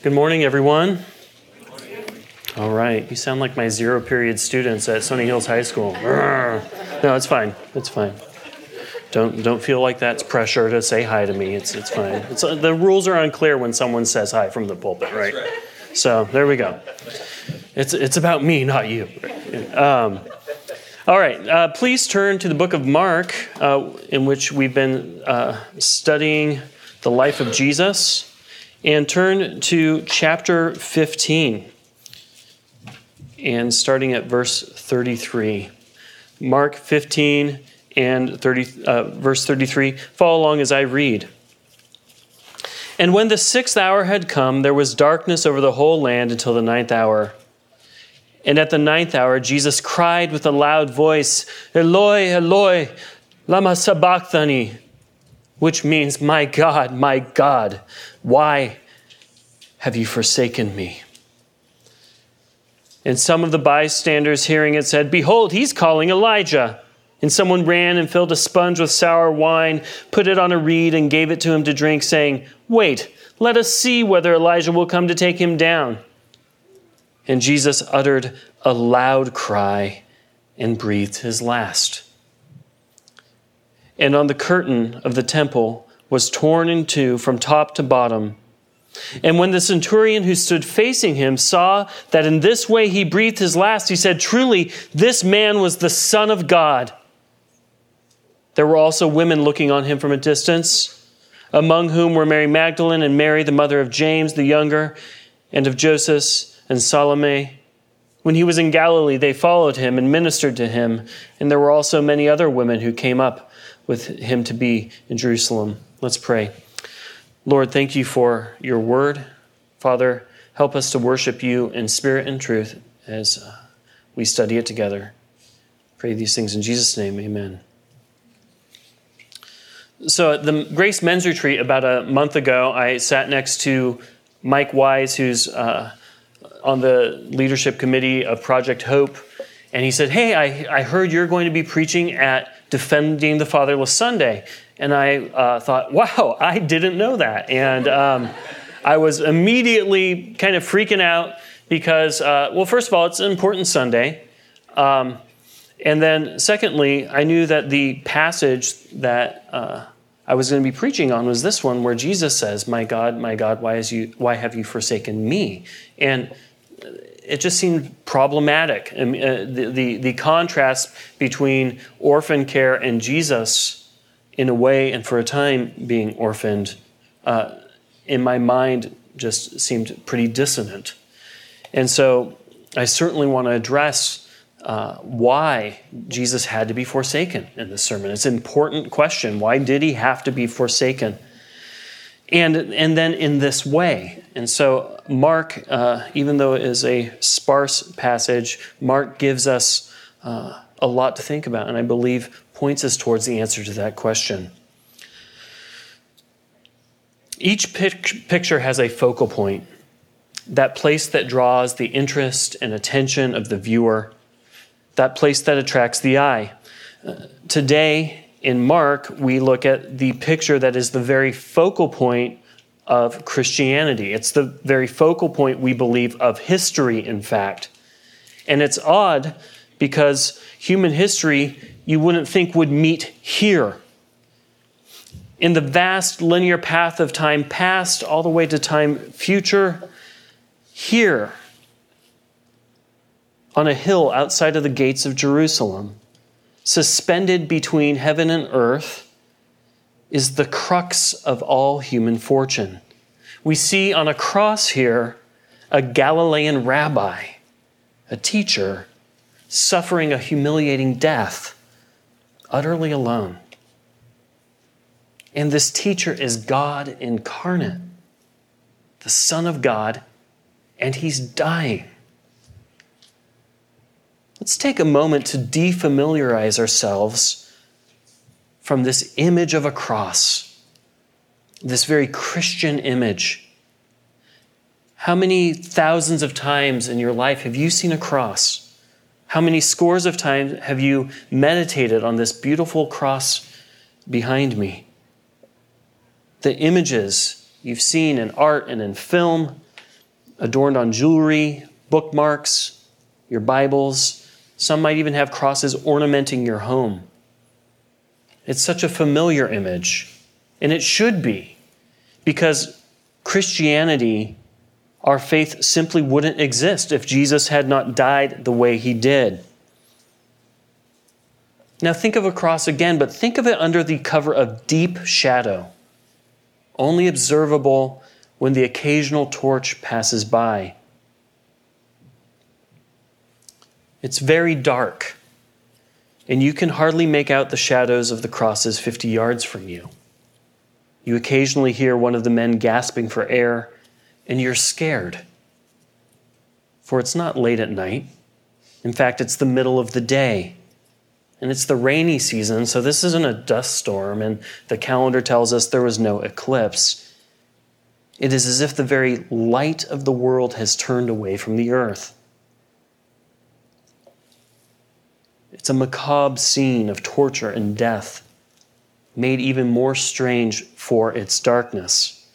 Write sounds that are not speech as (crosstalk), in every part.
Good morning, everyone. All right, you sound like my zero period students at Sunny Hills High School. No, it's fine. It's fine. Don't don't feel like that's pressure to say hi to me. It's it's fine. It's, uh, the rules are unclear when someone says hi from the pulpit, right? So there we go. It's it's about me, not you. Um, all right, uh, please turn to the book of Mark, uh, in which we've been uh, studying the life of Jesus, and turn to chapter 15, and starting at verse 33. Mark 15 and 30, uh, verse 33. Follow along as I read. And when the sixth hour had come, there was darkness over the whole land until the ninth hour. And at the ninth hour, Jesus cried with a loud voice, Eloi, Eloi, lama sabachthani, which means, My God, my God, why have you forsaken me? And some of the bystanders hearing it said, Behold, he's calling Elijah. And someone ran and filled a sponge with sour wine, put it on a reed, and gave it to him to drink, saying, Wait, let us see whether Elijah will come to take him down. And Jesus uttered a loud cry and breathed his last. And on the curtain of the temple was torn in two from top to bottom. And when the centurion who stood facing him saw that in this way he breathed his last, he said, Truly, this man was the Son of God. There were also women looking on him from a distance, among whom were Mary Magdalene and Mary, the mother of James the younger, and of Joseph and Salome. When he was in Galilee, they followed him and ministered to him, and there were also many other women who came up with him to be in Jerusalem. Let's pray. Lord, thank you for your word. Father, help us to worship you in spirit and truth as uh, we study it together. Pray these things in Jesus' name. Amen. So, at the Grace Men's Retreat about a month ago, I sat next to Mike Wise, who's uh, on the leadership committee of Project Hope, and he said, Hey, I, I heard you're going to be preaching at Defending the Fatherless Sunday. And I uh, thought, wow, I didn't know that. And um, I was immediately kind of freaking out because, uh, well, first of all, it's an important Sunday. Um, and then, secondly, I knew that the passage that uh, I was going to be preaching on was this one, where Jesus says, "My God, my God, why, you, why have you forsaken me?" And it just seemed problematic. Mean, uh, the, the, the contrast between orphan care and Jesus, in a way, and for a time being orphaned, uh, in my mind, just seemed pretty dissonant. And so, I certainly want to address uh, why Jesus had to be forsaken in this sermon. It's an important question. Why did he have to be forsaken? And, and then in this way. And so, Mark, uh, even though it is a sparse passage, Mark gives us uh, a lot to think about, and I believe points us towards the answer to that question. Each pic- picture has a focal point, that place that draws the interest and attention of the viewer that place that attracts the eye. Uh, today, in Mark, we look at the picture that is the very focal point of Christianity. It's the very focal point, we believe, of history, in fact. And it's odd because human history you wouldn't think would meet here. In the vast linear path of time past all the way to time future, here on a hill outside of the gates of Jerusalem, suspended between heaven and earth, is the crux of all human fortune. We see on a cross here a Galilean rabbi, a teacher, suffering a humiliating death, utterly alone. And this teacher is God incarnate, the Son of God, and he's dying. Let's take a moment to defamiliarize ourselves from this image of a cross, this very Christian image. How many thousands of times in your life have you seen a cross? How many scores of times have you meditated on this beautiful cross behind me? The images you've seen in art and in film, adorned on jewelry, bookmarks, your Bibles. Some might even have crosses ornamenting your home. It's such a familiar image, and it should be, because Christianity, our faith, simply wouldn't exist if Jesus had not died the way he did. Now, think of a cross again, but think of it under the cover of deep shadow, only observable when the occasional torch passes by. It's very dark, and you can hardly make out the shadows of the crosses 50 yards from you. You occasionally hear one of the men gasping for air, and you're scared. For it's not late at night. In fact, it's the middle of the day. And it's the rainy season, so this isn't a dust storm, and the calendar tells us there was no eclipse. It is as if the very light of the world has turned away from the earth. It's a macabre scene of torture and death, made even more strange for its darkness.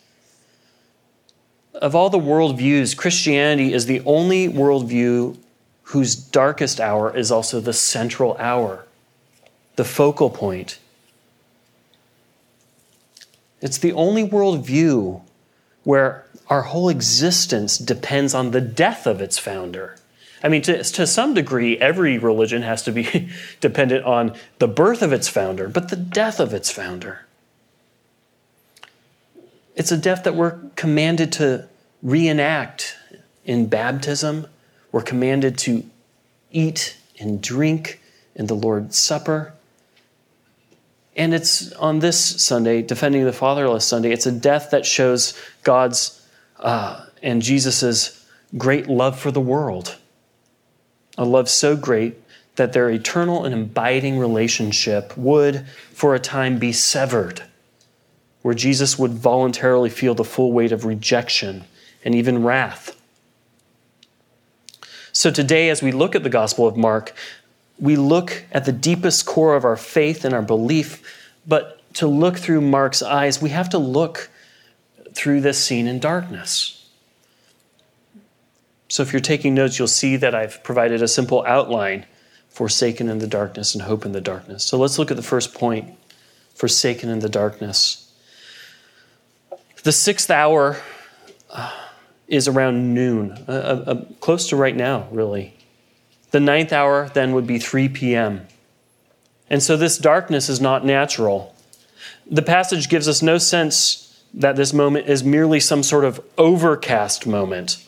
Of all the worldviews, Christianity is the only worldview whose darkest hour is also the central hour the focal point. It's the only worldview where our whole existence depends on the death of its founder. I mean, to, to some degree, every religion has to be (laughs) dependent on the birth of its founder, but the death of its founder. It's a death that we're commanded to reenact in baptism. We're commanded to eat and drink in the Lord's Supper. And it's on this Sunday, Defending the Fatherless Sunday, it's a death that shows God's uh, and Jesus' great love for the world. A love so great that their eternal and abiding relationship would, for a time, be severed, where Jesus would voluntarily feel the full weight of rejection and even wrath. So, today, as we look at the Gospel of Mark, we look at the deepest core of our faith and our belief, but to look through Mark's eyes, we have to look through this scene in darkness. So if you're taking notes, you'll see that I've provided a simple outline forsaken in the darkness and hope in the darkness. So let's look at the first point forsaken in the darkness. The sixth hour uh, is around noon, uh, uh, close to right now, really. The ninth hour then would be 3 p.m. And so this darkness is not natural. The passage gives us no sense that this moment is merely some sort of overcast moment,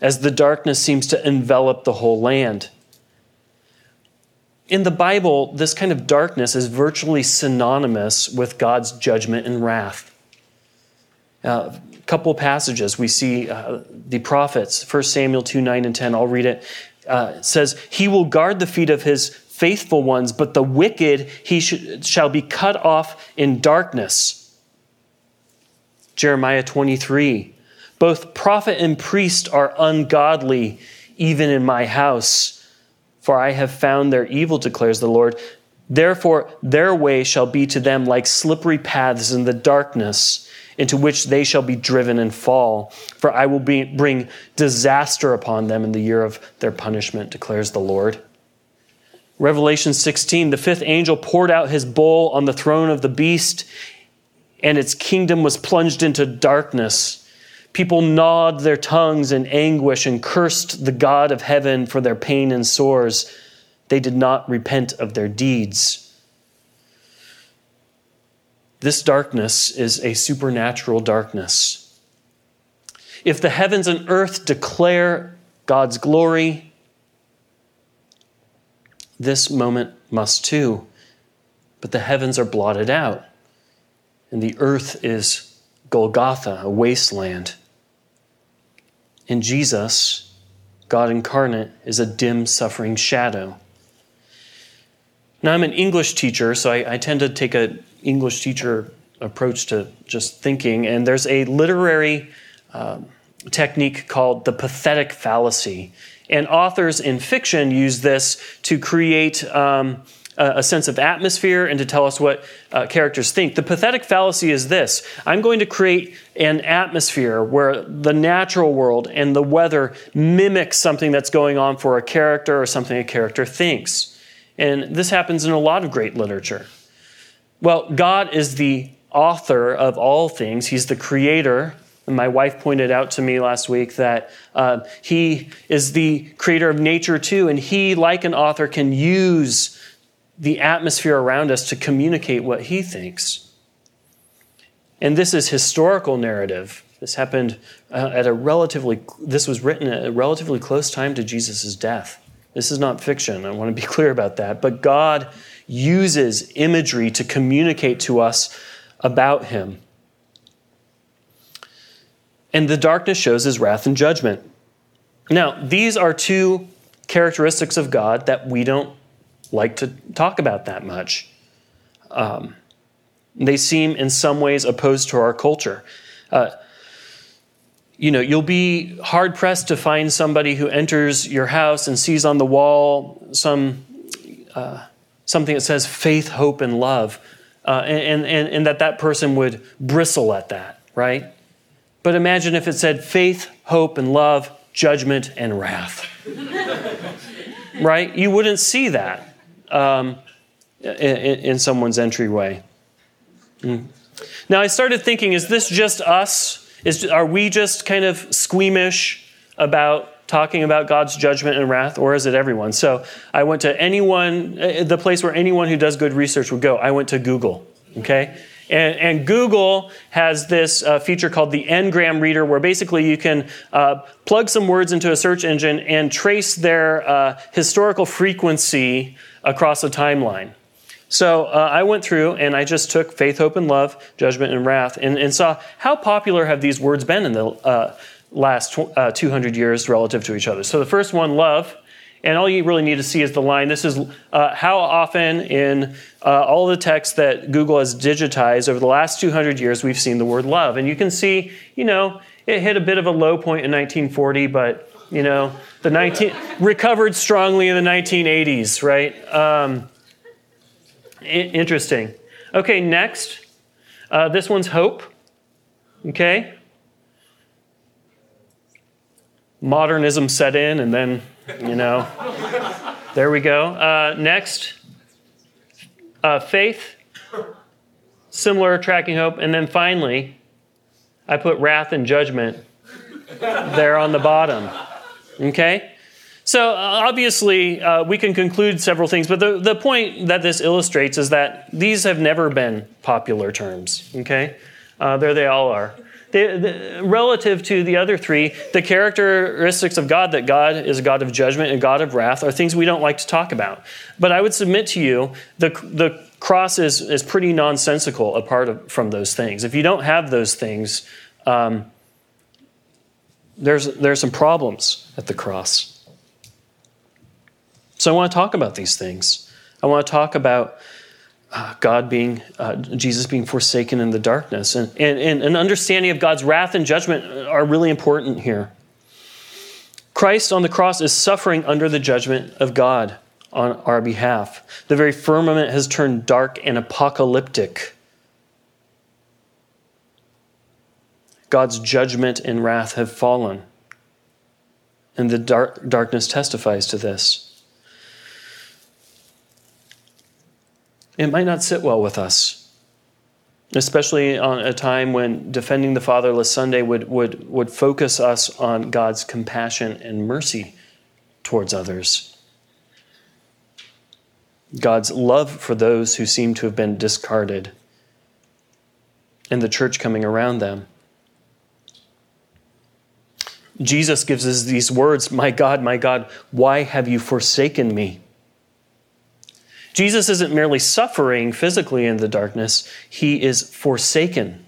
as the darkness seems to envelop the whole land. In the Bible, this kind of darkness is virtually synonymous with God's judgment and wrath. A uh, couple passages we see uh, the prophets, 1 Samuel 2 9 and 10. I'll read it uh, says, He will guard the feet of his faithful ones, but the wicked he sh- shall be cut off in darkness. Jeremiah 23. Both prophet and priest are ungodly, even in my house. For I have found their evil, declares the Lord. Therefore, their way shall be to them like slippery paths in the darkness into which they shall be driven and fall. For I will be, bring disaster upon them in the year of their punishment, declares the Lord. Revelation 16 the fifth angel poured out his bowl on the throne of the beast, and its kingdom was plunged into darkness. People gnawed their tongues in anguish and cursed the God of heaven for their pain and sores. They did not repent of their deeds. This darkness is a supernatural darkness. If the heavens and earth declare God's glory, this moment must too. But the heavens are blotted out, and the earth is Golgotha, a wasteland. In Jesus, God incarnate is a dim, suffering shadow. Now, I'm an English teacher, so I, I tend to take an English teacher approach to just thinking, and there's a literary um, technique called the pathetic fallacy. And authors in fiction use this to create um, a, sense of atmosphere and to tell us what uh, characters think. The pathetic fallacy is this I'm going to create an atmosphere where the natural world and the weather mimics something that's going on for a character or something a character thinks. And this happens in a lot of great literature. Well, God is the author of all things, He's the creator. And my wife pointed out to me last week that uh, He is the creator of nature too, and He, like an author, can use the atmosphere around us to communicate what He thinks. And this is historical narrative. This happened uh, at a relatively, this was written at a relatively close time to Jesus' death. This is not fiction. I want to be (laughs) clear about that. But God uses imagery to communicate to us about him. And the darkness shows his wrath and judgment. Now, these are two characteristics of God that we don't like to talk about that much. Um, they seem in some ways opposed to our culture. Uh, you know, you'll be hard pressed to find somebody who enters your house and sees on the wall some uh, something that says faith, hope, and love, uh, and, and, and that that person would bristle at that, right? But imagine if it said faith, hope, and love, judgment, and wrath. (laughs) right? You wouldn't see that um, in, in, someone's entryway. Mm. Now, I started thinking is this just us? Is, are we just kind of squeamish about talking about God's judgment and wrath, or is it everyone? So I went to anyone, uh, the place where anyone who does good research would go. I went to Google, okay? And, and Google has this uh, feature called the Ngram Reader, where basically you can uh, plug some words into a search engine and trace their uh, historical frequency across a timeline. So uh, I went through and I just took faith, hope, and love, judgment, and wrath, and, and saw how popular have these words been in the uh, last uh, 200 years relative to each other. So the first one, love, and all you really need to see is the line. This is uh, how often in uh, all the text that Google has digitized over the last 200 years we've seen the word love. And you can see, you know, it hit a bit of a low point in 1940, but, you know, the 19, recovered strongly in the 1980s, right? Um, interesting. Okay, next. Uh, this one's hope. Okay? Modernism set in, and then you know. there we go. Uh, next, uh, faith, similar tracking hope. And then finally, I put wrath and judgment there on the bottom. Okay? So uh, obviously, uh, we can conclude several things, but the, the point that this illustrates is that these have never been popular terms. Okay? Uh, there they all are the, the, relative to the other three, the characteristics of God, that God is a God of judgment and God of wrath, are things we don't like to talk about. But I would submit to you, the, the cross is, is pretty nonsensical apart of, from those things. If you don't have those things, um, there's, there's some problems at the cross. So I want to talk about these things. I want to talk about uh, God being, uh, Jesus being forsaken in the darkness. And, and, and an understanding of God's wrath and judgment are really important here. Christ on the cross is suffering under the judgment of God on our behalf. The very firmament has turned dark and apocalyptic. God's judgment and wrath have fallen. And the dark, darkness testifies to this. it might not sit well with us, especially on a time when defending the fatherless Sunday would, would, would focus us on God's compassion and mercy towards others. God's love for those who seem to have been discarded, and the church coming around them. Jesus gives us these words My God, my God, why have you forsaken me? Jesus isn't merely suffering physically in the darkness, he is forsaken.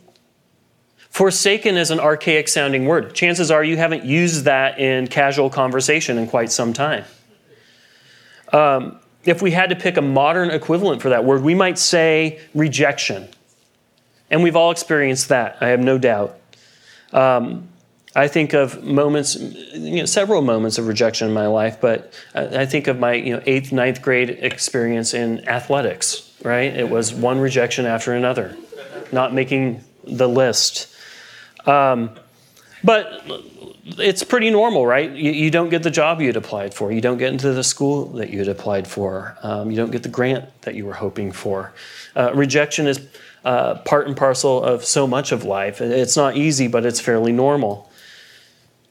Forsaken is an archaic sounding word. Chances are you haven't used that in casual conversation in quite some time. Um, if we had to pick a modern equivalent for that word, we might say rejection. And we've all experienced that, I have no doubt. Um, I think of moments, you know, several moments of rejection in my life, but I think of my you know, eighth, ninth grade experience in athletics, right? It was one rejection after another, not making the list. Um, but it's pretty normal, right? You, you, don't get the job you had applied for. You don't get into the school that you had applied for. Um, you don't get the grant that you were hoping for. Uh, rejection is uh, part and parcel of so much of life. It's not easy, but it's fairly normal.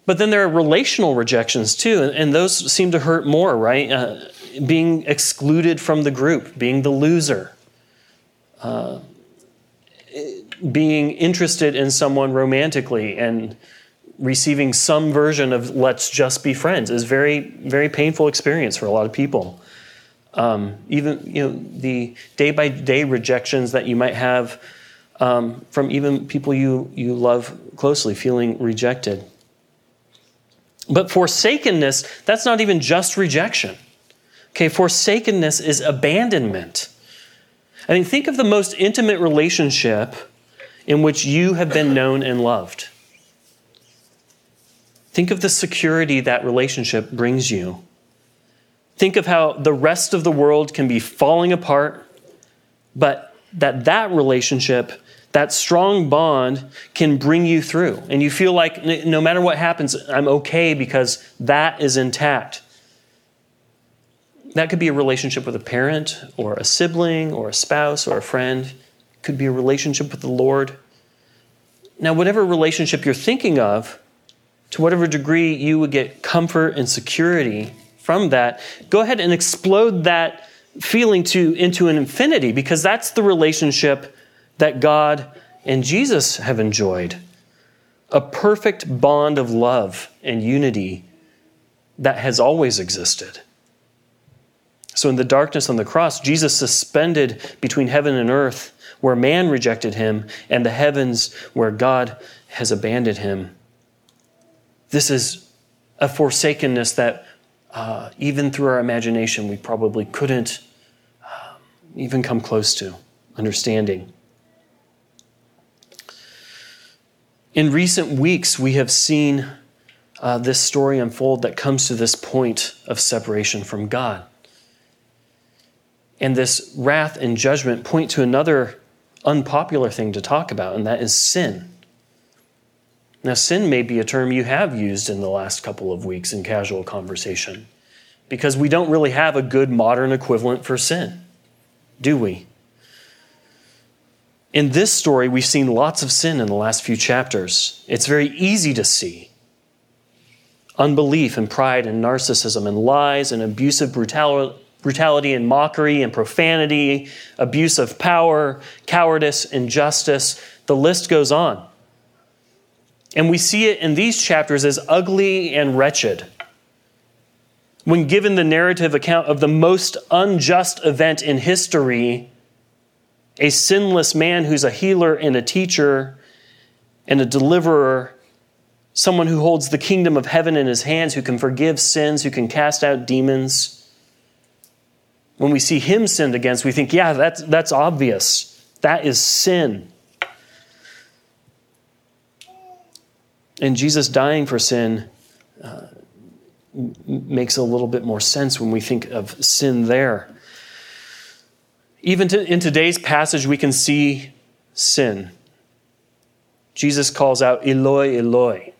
But then there are relational rejections too, and those seem to hurt more, right? Uh, being excluded from the group, being the loser, uh, being interested in someone romantically and receiving some version of let's just be friends is very, very painful experience for a lot of people. Um, even you know the day by day rejections that you might have um, from even people you you love closely, feeling rejected. But forsakenness, that's not even just rejection. Okay, forsakenness is abandonment. I mean, think of the most intimate relationship in which you have been known and loved. Think of the security that relationship brings you. Think of how the rest of the world can be falling apart, but that that relationship that strong bond can bring you through. And you feel like no matter what happens, I'm okay because that is intact. That could be a relationship with a parent or a sibling or a spouse or a friend. It could be a relationship with the Lord. Now, whatever relationship you're thinking of, to whatever degree you would get comfort and security from that, go ahead and explode that feeling to into an infinity because that's the relationship that God and Jesus have enjoyed a perfect bond of love and unity that has always existed. So, in the darkness on the cross, Jesus suspended between heaven and earth, where man rejected him, and the heavens, where God has abandoned him. This is a forsakenness that, uh, even through our imagination, we probably couldn't uh, even come close to understanding. In recent weeks, we have seen uh, this story unfold that comes to this point of separation from God. And this wrath and judgment point to another unpopular thing to talk about, and that is sin. Now, sin may be a term you have used in the last couple of weeks in casual conversation, because we don't really have a good modern equivalent for sin, do we? In this story, we've seen lots of sin in the last few chapters. It's very easy to see unbelief and pride and narcissism and lies and abusive brutality and mockery and profanity, abuse of power, cowardice, injustice. The list goes on. And we see it in these chapters as ugly and wretched. When given the narrative account of the most unjust event in history, a sinless man who's a healer and a teacher and a deliverer, someone who holds the kingdom of heaven in his hands, who can forgive sins, who can cast out demons. When we see him sinned against, we think, yeah, that's, that's obvious. That is sin. And Jesus dying for sin uh, makes a little bit more sense when we think of sin there. Even to, in today's passage, we can see sin. Jesus calls out, Eloi, Eloi.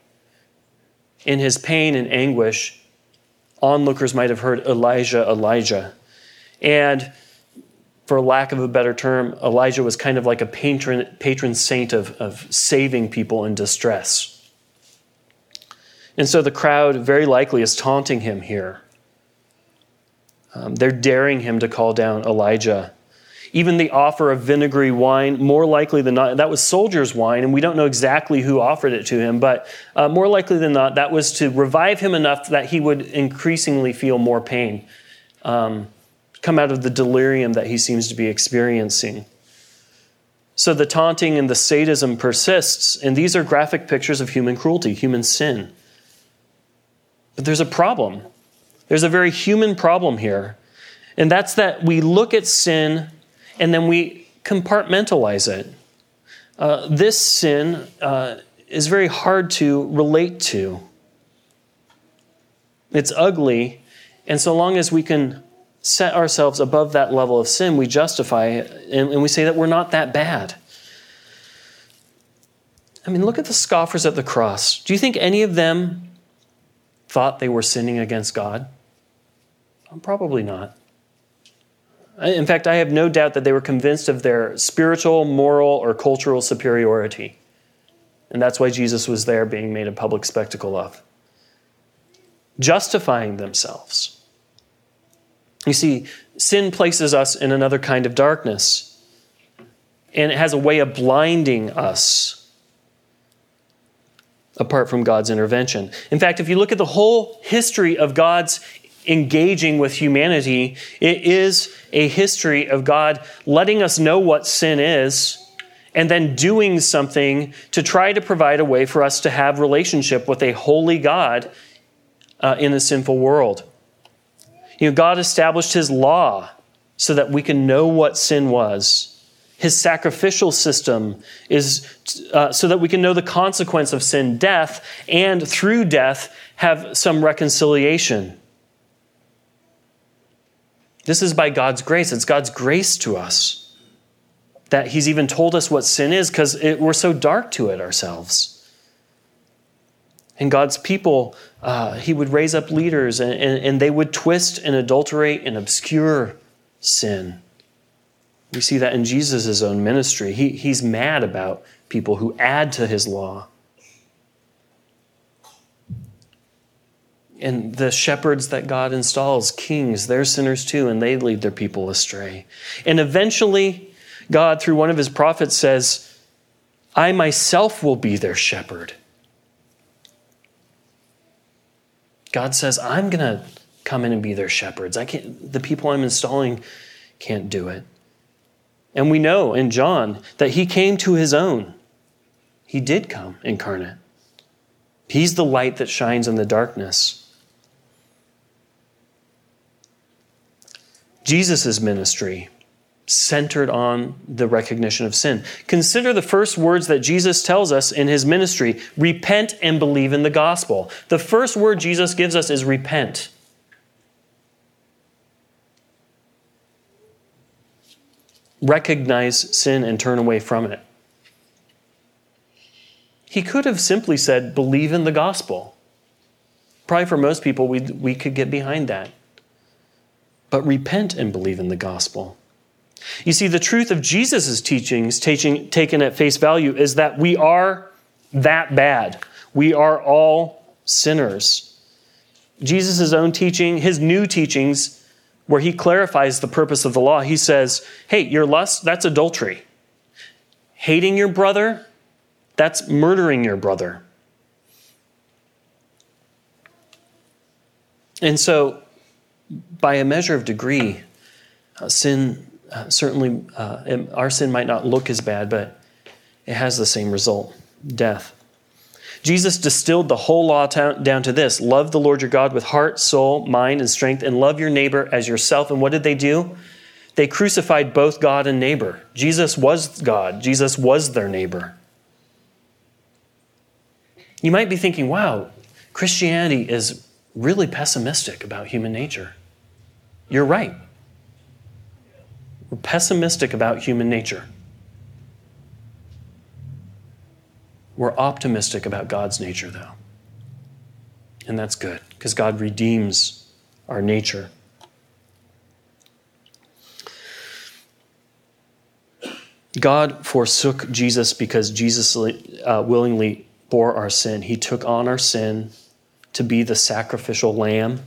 In his pain and anguish, onlookers might have heard Elijah, Elijah. And for lack of a better term, Elijah was kind of like a patron, patron saint of, of saving people in distress. And so the crowd very likely is taunting him here. Um, they're daring him to call down Elijah. Even the offer of vinegary wine, more likely than not, that was soldier's wine, and we don't know exactly who offered it to him, but uh, more likely than not, that was to revive him enough that he would increasingly feel more pain, um, come out of the delirium that he seems to be experiencing. So the taunting and the sadism persists, and these are graphic pictures of human cruelty, human sin. But there's a problem. There's a very human problem here, and that's that we look at sin and then we compartmentalize it. Uh, this sin uh, is very hard to relate to. It's ugly, and so long as we can set ourselves above that level of sin, we justify it and, and we say that we're not that bad. I mean, look at the scoffers at the cross. Do you think any of them thought they were sinning against God? Um, probably not. In fact, I have no doubt that they were convinced of their spiritual, moral, or cultural superiority. And that's why Jesus was there being made a public spectacle of, justifying themselves. You see, sin places us in another kind of darkness, and it has a way of blinding us apart from God's intervention. In fact, if you look at the whole history of God's engaging with humanity, it is a history of God letting us know what sin is and then doing something to try to provide a way for us to have relationship with a holy God uh, in a sinful world. You know, God established his law so that we can know what sin was. His sacrificial system is uh, so that we can know the consequence of sin, death, and through death have some reconciliation. This is by God's grace. It's God's grace to us that He's even told us what sin is because we're so dark to it ourselves. And God's people, uh, He would raise up leaders and, and, and they would twist and adulterate and obscure sin. We see that in Jesus' own ministry. He, he's mad about people who add to His law. And the shepherds that God installs, kings, they're sinners too, and they lead their people astray. And eventually, God, through one of his prophets, says, I myself will be their shepherd. God says, I'm going to come in and be their shepherds. I can't, the people I'm installing can't do it. And we know in John that he came to his own. He did come incarnate. He's the light that shines in the darkness. Jesus' ministry centered on the recognition of sin. Consider the first words that Jesus tells us in his ministry repent and believe in the gospel. The first word Jesus gives us is repent. Recognize sin and turn away from it. He could have simply said, believe in the gospel. Probably for most people, we, we could get behind that but repent and believe in the gospel. You see, the truth of Jesus' teachings, teaching, taken at face value, is that we are that bad. We are all sinners. Jesus' own teaching, his new teachings, where he clarifies the purpose of the law, he says, hey, your lust, that's adultery. Hating your brother, that's murdering your brother. And so by a measure of degree, uh, sin uh, certainly, uh, our sin might not look as bad, but it has the same result death. Jesus distilled the whole law down to this love the Lord your God with heart, soul, mind, and strength, and love your neighbor as yourself. And what did they do? They crucified both God and neighbor. Jesus was God, Jesus was their neighbor. You might be thinking, wow, Christianity is really pessimistic about human nature. You're right. We're pessimistic about human nature. We're optimistic about God's nature, though. And that's good because God redeems our nature. God forsook Jesus because Jesus uh, willingly bore our sin. He took on our sin to be the sacrificial lamb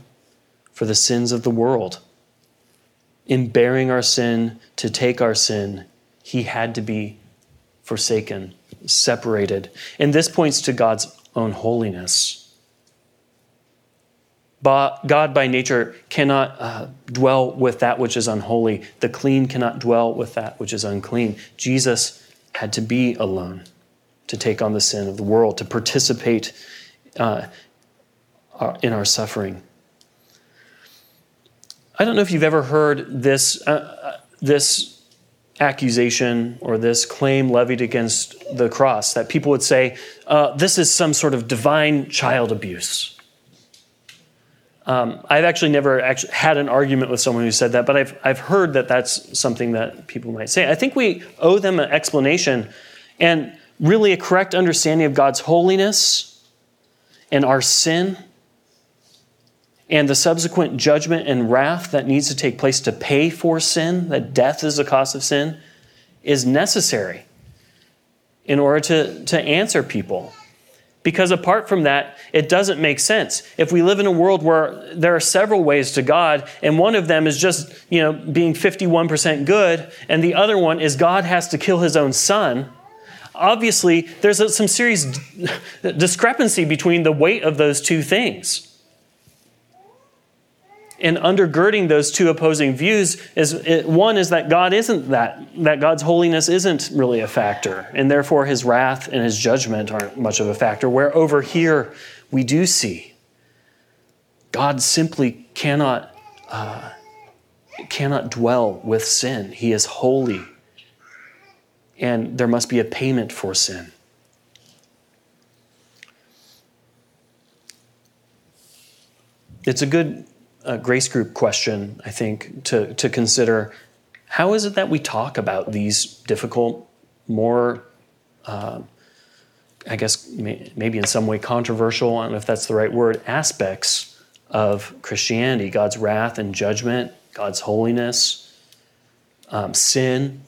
for the sins of the world in bearing our sin to take our sin, he had to be forsaken, separated. And this points to God's own holiness. God, by nature, cannot uh, dwell with that which is unholy. The clean cannot dwell with that which is unclean. Jesus had to be alone to take on the sin of the world, to participate uh, in our suffering. I don't know if you've ever heard this, uh, uh, this accusation or this claim levied against the cross that people would say, uh, this is some sort of divine child abuse. Um, I've actually never actually had an argument with someone who said that, but I've, I've heard that that's something that people might say. I think we owe them an explanation and really a correct understanding of God's holiness and our sin and the subsequent judgment and wrath that needs to take place to pay for sin, that death is the cost of sin, is necessary in order to, to answer people. Because apart from that, it doesn't make sense. If we live in a world where there are several ways to God, and one of them is just, you know, being 51% good, and the other one is God has to kill his own son, obviously there's some serious discrepancy between the weight of those two things and undergirding those two opposing views is one is that God isn't that that God's holiness isn't really a factor and therefore his wrath and his judgment aren't much of a factor where over here we do see God simply cannot uh, cannot dwell with sin. He is holy and there must be a payment for sin. It's a good a grace group question, I think, to, to consider. How is it that we talk about these difficult, more, uh, I guess, may, maybe in some way controversial, I don't know if that's the right word, aspects of Christianity God's wrath and judgment, God's holiness, um, sin?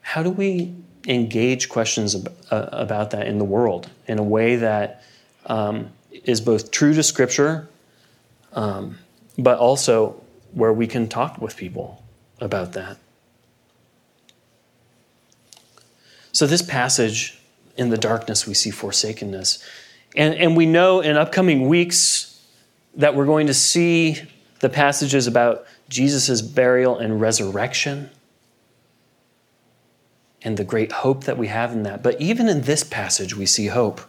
How do we engage questions ab- uh, about that in the world in a way that um, is both true to Scripture um, but also where we can talk with people about that. So, this passage, in the darkness, we see forsakenness. And, and we know in upcoming weeks that we're going to see the passages about Jesus' burial and resurrection and the great hope that we have in that. But even in this passage, we see hope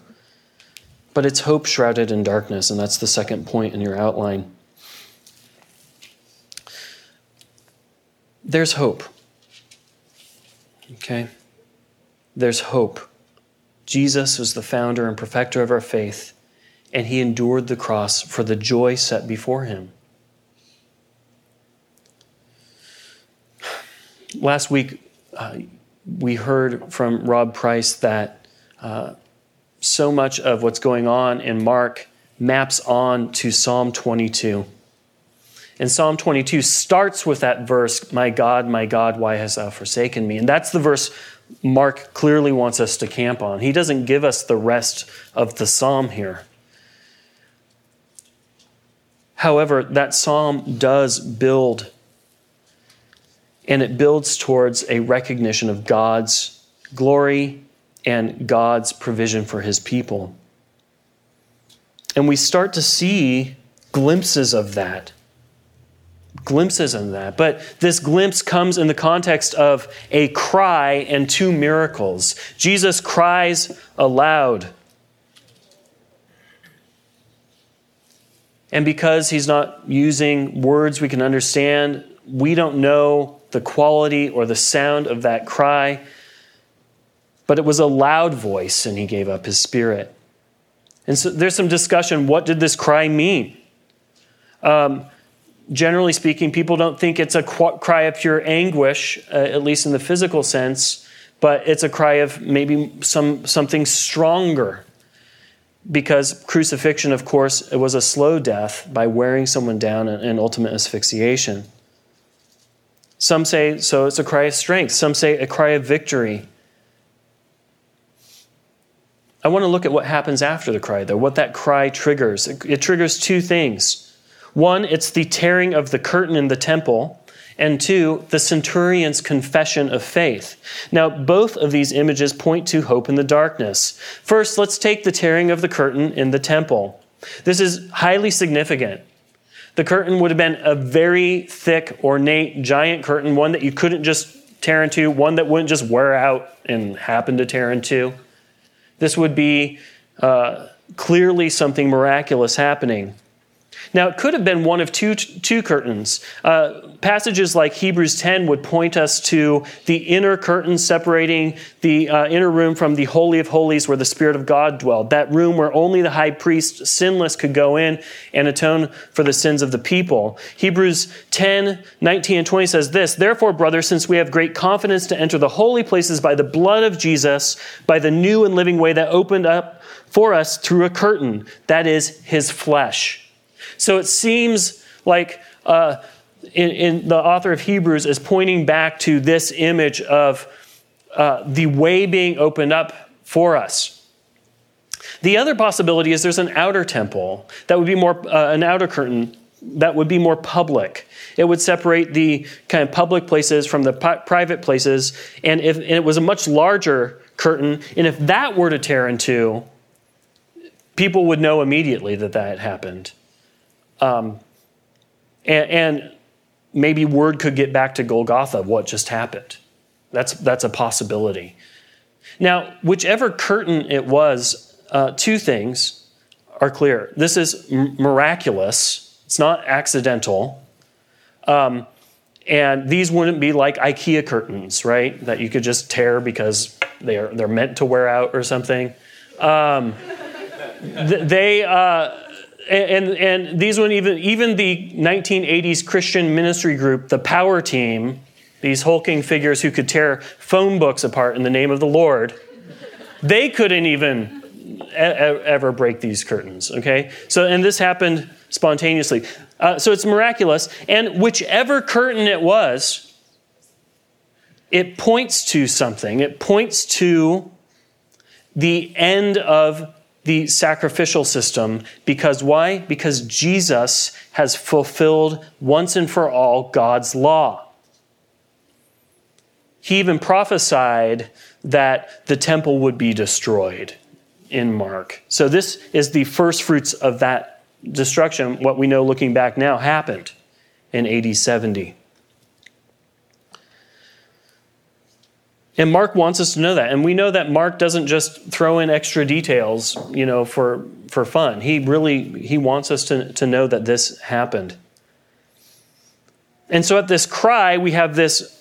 but it's hope shrouded in darkness, and that's the second point in your outline. There's hope. Okay? There's hope. Jesus was the founder and perfecter of our faith, and he endured the cross for the joy set before him. Last week, uh, we heard from Rob Price that uh, so much of what's going on in Mark maps on to Psalm 22. And Psalm 22 starts with that verse, My God, my God, why hast thou forsaken me? And that's the verse Mark clearly wants us to camp on. He doesn't give us the rest of the psalm here. However, that psalm does build, and it builds towards a recognition of God's glory and God's provision for his people. And we start to see glimpses of that. Glimpses of that. But this glimpse comes in the context of a cry and two miracles. Jesus cries aloud. And because he's not using words we can understand, we don't know the quality or the sound of that cry but it was a loud voice and he gave up his spirit. And so there's some discussion what did this cry mean? Um, generally speaking, people don't think it's a cry of pure anguish, uh, at least in the physical sense, but it's a cry of maybe some, something stronger. Because crucifixion, of course, it was a slow death by wearing someone down and ultimate asphyxiation. Some say so it's a cry of strength. Some say a cry of victory. I want to look at what happens after the cry, though, what that cry triggers. It, triggers two things. One, it's the tearing of the curtain in the temple, and two, the centurion's confession of faith. Now, both of these images point to hope in the darkness. First, let's take the tearing of the curtain in the temple. This is highly significant. The curtain would have been a very thick, ornate, giant curtain, one that you couldn't just tear into, one that wouldn't just wear out and happen to tear into. This would be uh, clearly something miraculous happening. Now, it could have been one of two, two curtains. Uh, passages like Hebrews 10 would point us to the inner curtain separating the uh, inner room from the Holy of Holies where the Spirit of God dwelled. That room where only the high priest, sinless, could go in and atone for the sins of the people. Hebrews 10, 19, and 20 says this Therefore, brothers, since we have great confidence to enter the holy places by the blood of Jesus, by the new and living way that opened up for us through a curtain, that is, his flesh. So it seems like uh, in, in, the author of Hebrews is pointing back to this image of uh, the way being opened up for us. The other possibility is there's an outer temple that would be more, uh, an outer curtain that would be more public. It would separate the kind of public places from the private places. And if and it was a much larger curtain, and if that were to tear in two, people would know immediately that that had happened. Um, and, and maybe word could get back to Golgotha what just happened. That's, that's a possibility. Now, whichever curtain it was, uh, two things are clear. This is m- miraculous, it's not accidental. Um, and these wouldn't be like IKEA curtains, right? That you could just tear because they're, they're meant to wear out or something. Um, th- they, uh, and, and these one even even the 1980s Christian ministry group, the Power Team, these hulking figures who could tear phone books apart in the name of the Lord, they couldn't even ever break these curtains. Okay, so and this happened spontaneously. Uh, so it's miraculous, and whichever curtain it was, it points to something. It points to the end of the sacrificial system because why? Because Jesus has fulfilled once and for all God's law. He even prophesied that the temple would be destroyed in Mark. So, this is the first fruits of that destruction. What we know looking back now happened in AD 70. And Mark wants us to know that. And we know that Mark doesn't just throw in extra details, you know, for, for fun. He really he wants us to, to know that this happened. And so at this cry, we have this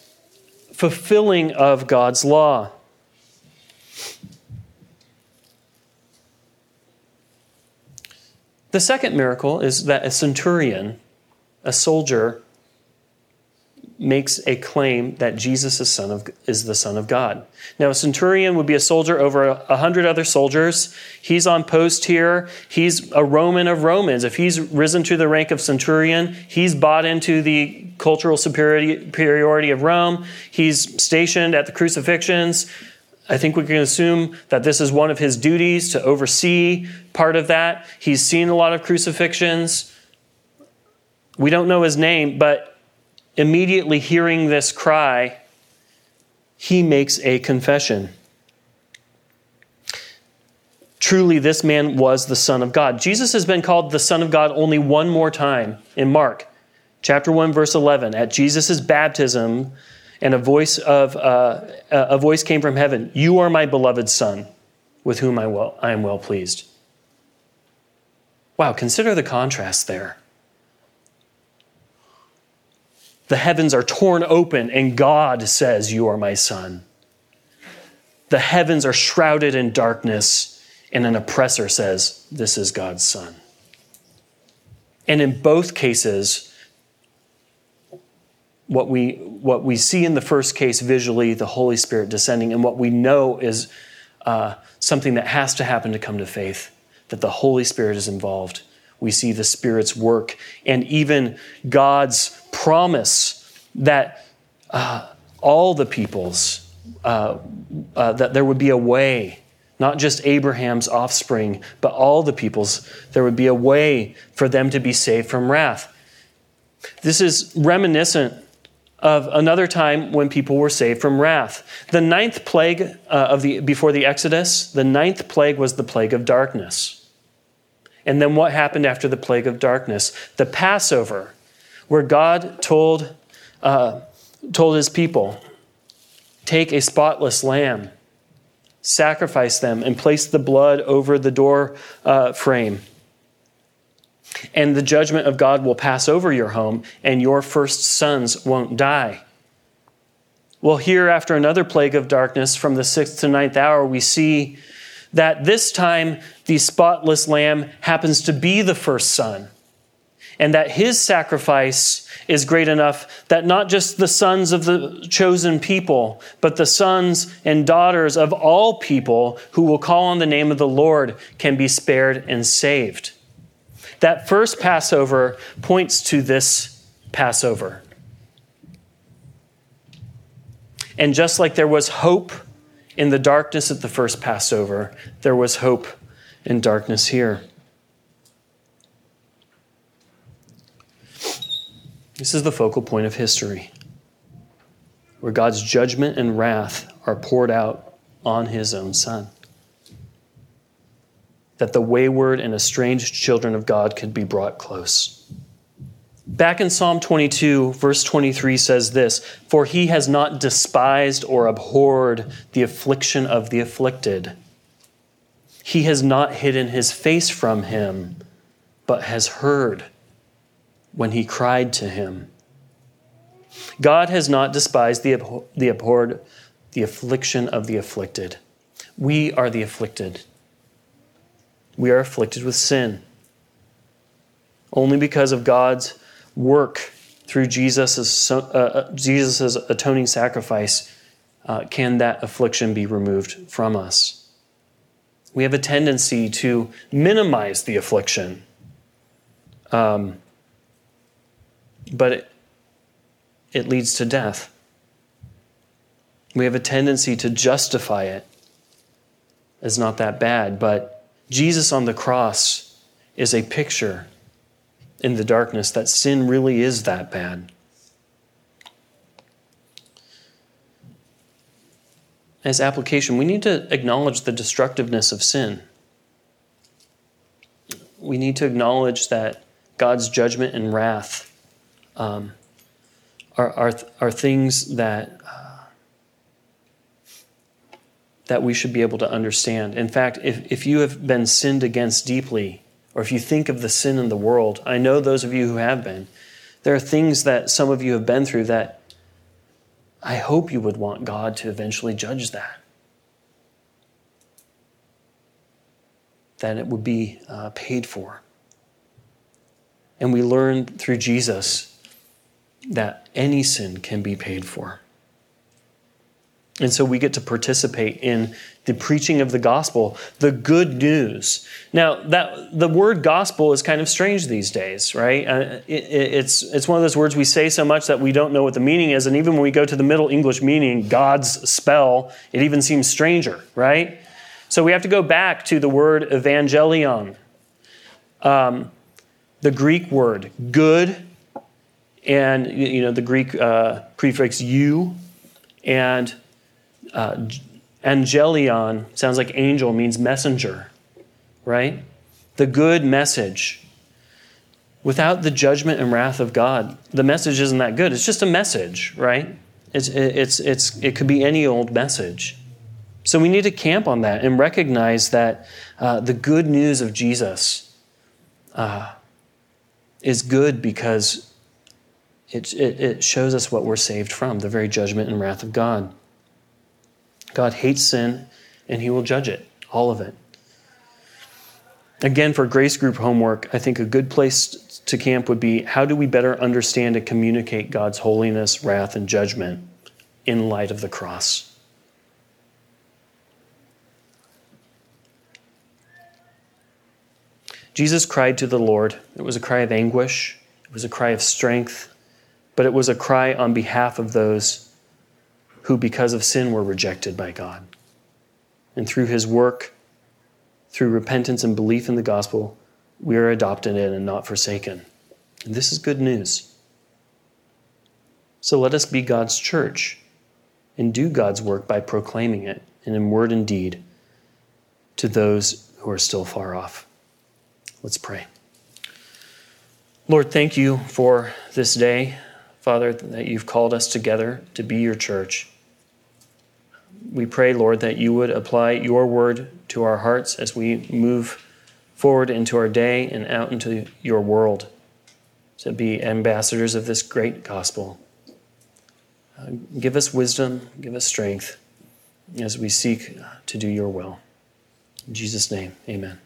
fulfilling of God's law. The second miracle is that a centurion, a soldier, makes a claim that Jesus is, son of, is the Son of God. Now, a centurion would be a soldier over a hundred other soldiers. He's on post here. He's a Roman of Romans. If he's risen to the rank of centurion, he's bought into the cultural superiority of Rome. He's stationed at the crucifixions. I think we can assume that this is one of his duties to oversee part of that. He's seen a lot of crucifixions. We don't know his name, but immediately hearing this cry, he makes a confession. Truly, this man was the Son of God. Jesus has been called the Son of God only one more time in Mark chapter 1, verse 11. At Jesus' baptism, and a voice, of, uh, a voice came from heaven You are my beloved Son, with whom I, well, I am well pleased. Wow, consider the contrast there. The heavens are torn open, and God says, You are my son. The heavens are shrouded in darkness, and an oppressor says, This is God's son. And in both cases, what we, what we see in the first case visually, the Holy Spirit descending, and what we know is uh, something that has to happen to come to faith, that the Holy Spirit is involved. We see the Spirit's work and even God's promise that uh, all the peoples, uh, uh, that there would be a way, not just Abraham's offspring, but all the peoples, there would be a way for them to be saved from wrath. This is reminiscent of another time when people were saved from wrath. The ninth plague uh, of the, before the Exodus, the ninth plague was the plague of darkness. And then what happened after the plague of darkness? The Passover where God told, uh, told his people, Take a spotless lamb, sacrifice them, and place the blood over the door uh, frame. and the judgment of God will pass over your home, and your first sons won't die. Well, here, after another plague of darkness from the sixth to ninth hour, we see that this time the spotless lamb happens to be the first son, and that his sacrifice is great enough that not just the sons of the chosen people, but the sons and daughters of all people who will call on the name of the Lord can be spared and saved. That first Passover points to this Passover. And just like there was hope in the darkness at the first Passover, there was hope in darkness here. This is the focal point of history, where God's judgment and wrath are poured out on his own Son. That the wayward and estranged children of God could be brought close. Back in Psalm 22, verse 23 says this For he has not despised or abhorred the affliction of the afflicted. He has not hidden his face from him, but has heard when he cried to him. God has not despised the, abhor- the abhorred, the affliction of the afflicted. We are the afflicted. We are afflicted with sin. Only because of God's work through Jesus' uh, uh Jesus' atoning sacrifice uh, can that affliction be removed from us. We have a tendency to minimize the affliction. Um, but it, it leads to death. We have a tendency to justify it as not that bad, but Jesus on the cross is a picture in the darkness that sin really is that bad. As application, we need to acknowledge the destructiveness of sin. We need to acknowledge that God's judgment and wrath um, are, are, are things that, uh, that we should be able to understand. In fact, if, if you have been sinned against deeply, or if you think of the sin in the world, I know those of you who have been, there are things that some of you have been through that I hope you would want God to eventually judge that. That it would be uh, paid for. And we learn through Jesus that any sin can be paid for. And so we get to participate in the preaching of the gospel, the good news. Now, that the word gospel is kind of strange these days, right? Uh, it, it's it's one of those words we say so much that we don't know what the meaning is, and even when we go to the Middle English meaning, God's spell, it even seems stranger, right? So we have to go back to the word evangelion, um, the Greek word good and you know the Greek uh, prefix "you," and uh, angelion sounds like angel means messenger, right? The good message. Without the judgment and wrath of God, the message isn't that good. It's just a message, right? It's, it's, it's, it could be any old message. So we need to camp on that and recognize that uh, the good news of Jesus uh, is good because it, it, it shows us what we're saved from the very judgment and wrath of God. God hates sin and he will judge it, all of it. Again, for grace group homework, I think a good place to camp would be how do we better understand and communicate God's holiness, wrath, and judgment in light of the cross? Jesus cried to the Lord. It was a cry of anguish, it was a cry of strength, but it was a cry on behalf of those who, because of sin, were rejected by God. And through his work, through repentance and belief in the gospel, we are adopted in and not forsaken. And this is good news. So let us be God's church and do God's work by proclaiming it, and in word and deed, to those who are still far off. Let's pray. Lord, thank you for this day. Father, that you've called us together to be your church. We pray, Lord, that you would apply your word to our hearts as we move forward into our day and out into your world to be ambassadors of this great gospel. Uh, give us wisdom, give us strength as we seek to do your will. In Jesus' name, amen.